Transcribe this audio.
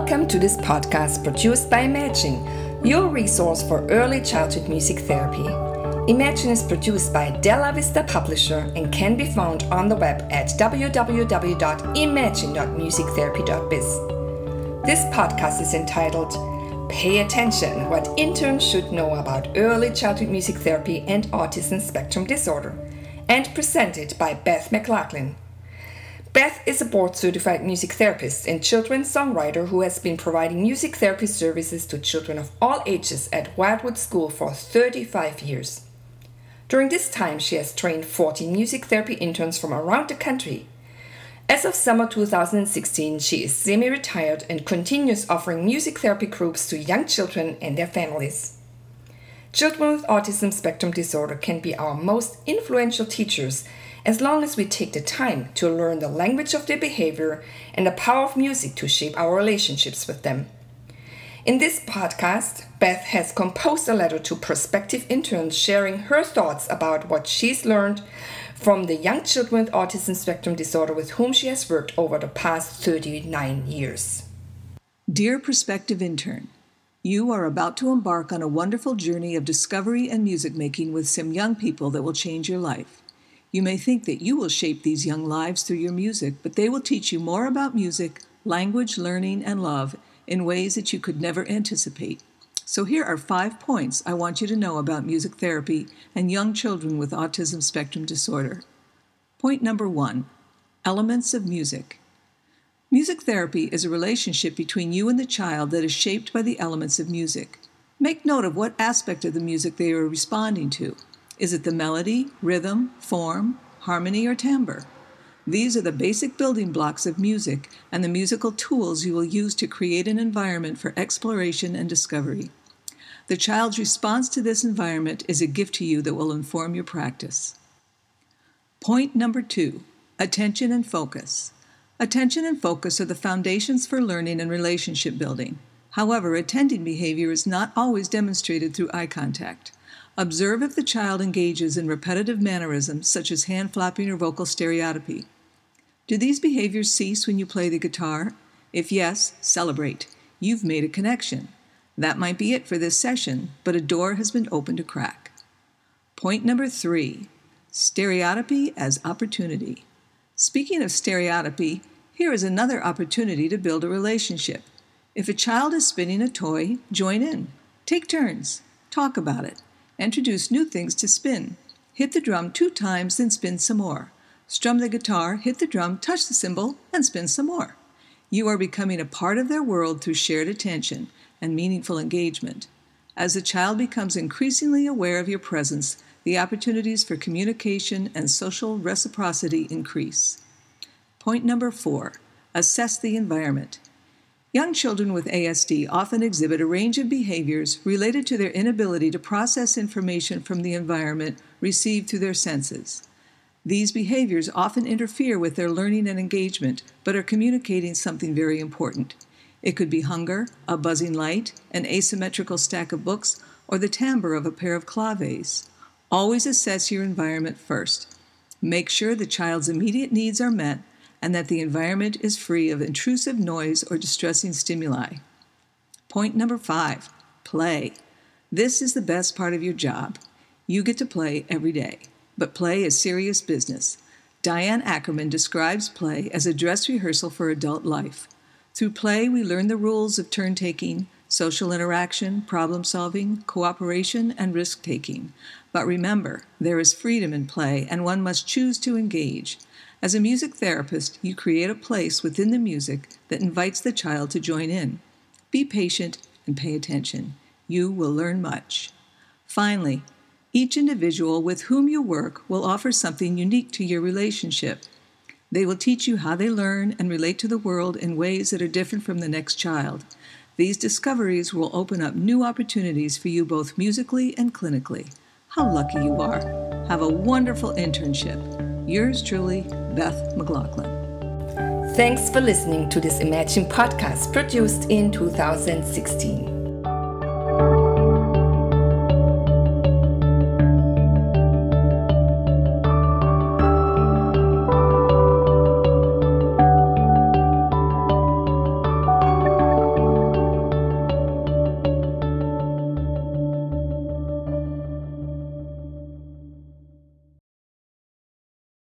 Welcome to this podcast produced by Imagine, your resource for early childhood music therapy. Imagine is produced by Della Vista Publisher and can be found on the web at www.imagine.musictherapy.biz. This podcast is entitled Pay Attention What Interns Should Know About Early Childhood Music Therapy and Autism Spectrum Disorder, and presented by Beth McLaughlin. Beth is a board certified music therapist and children's songwriter who has been providing music therapy services to children of all ages at Wildwood School for 35 years. During this time, she has trained 40 music therapy interns from around the country. As of summer 2016, she is semi retired and continues offering music therapy groups to young children and their families. Children with autism spectrum disorder can be our most influential teachers as long as we take the time to learn the language of their behavior and the power of music to shape our relationships with them. In this podcast, Beth has composed a letter to prospective interns sharing her thoughts about what she's learned from the young children with autism spectrum disorder with whom she has worked over the past 39 years. Dear prospective intern, you are about to embark on a wonderful journey of discovery and music making with some young people that will change your life. You may think that you will shape these young lives through your music, but they will teach you more about music, language, learning, and love in ways that you could never anticipate. So, here are five points I want you to know about music therapy and young children with autism spectrum disorder. Point number one elements of music. Music therapy is a relationship between you and the child that is shaped by the elements of music. Make note of what aspect of the music they are responding to. Is it the melody, rhythm, form, harmony, or timbre? These are the basic building blocks of music and the musical tools you will use to create an environment for exploration and discovery. The child's response to this environment is a gift to you that will inform your practice. Point number two attention and focus. Attention and focus are the foundations for learning and relationship building. However, attending behavior is not always demonstrated through eye contact. Observe if the child engages in repetitive mannerisms such as hand flapping or vocal stereotypy. Do these behaviors cease when you play the guitar? If yes, celebrate. You've made a connection. That might be it for this session, but a door has been opened to crack. Point number three stereotypy as opportunity. Speaking of stereotypy, here is another opportunity to build a relationship. If a child is spinning a toy, join in. Take turns. Talk about it. Introduce new things to spin. Hit the drum two times, then spin some more. Strum the guitar, hit the drum, touch the cymbal, and spin some more. You are becoming a part of their world through shared attention and meaningful engagement. As the child becomes increasingly aware of your presence, the opportunities for communication and social reciprocity increase. Point number four assess the environment. Young children with ASD often exhibit a range of behaviors related to their inability to process information from the environment received through their senses. These behaviors often interfere with their learning and engagement, but are communicating something very important. It could be hunger, a buzzing light, an asymmetrical stack of books, or the timbre of a pair of claves. Always assess your environment first. Make sure the child's immediate needs are met and that the environment is free of intrusive noise or distressing stimuli. Point number five play. This is the best part of your job. You get to play every day, but play is serious business. Diane Ackerman describes play as a dress rehearsal for adult life. Through play, we learn the rules of turn taking, social interaction, problem solving, cooperation, and risk taking. But remember, there is freedom in play, and one must choose to engage. As a music therapist, you create a place within the music that invites the child to join in. Be patient and pay attention. You will learn much. Finally, each individual with whom you work will offer something unique to your relationship. They will teach you how they learn and relate to the world in ways that are different from the next child. These discoveries will open up new opportunities for you both musically and clinically. How lucky you are! Have a wonderful internship. Yours truly, Beth McLaughlin. Thanks for listening to this Imagine podcast produced in 2016.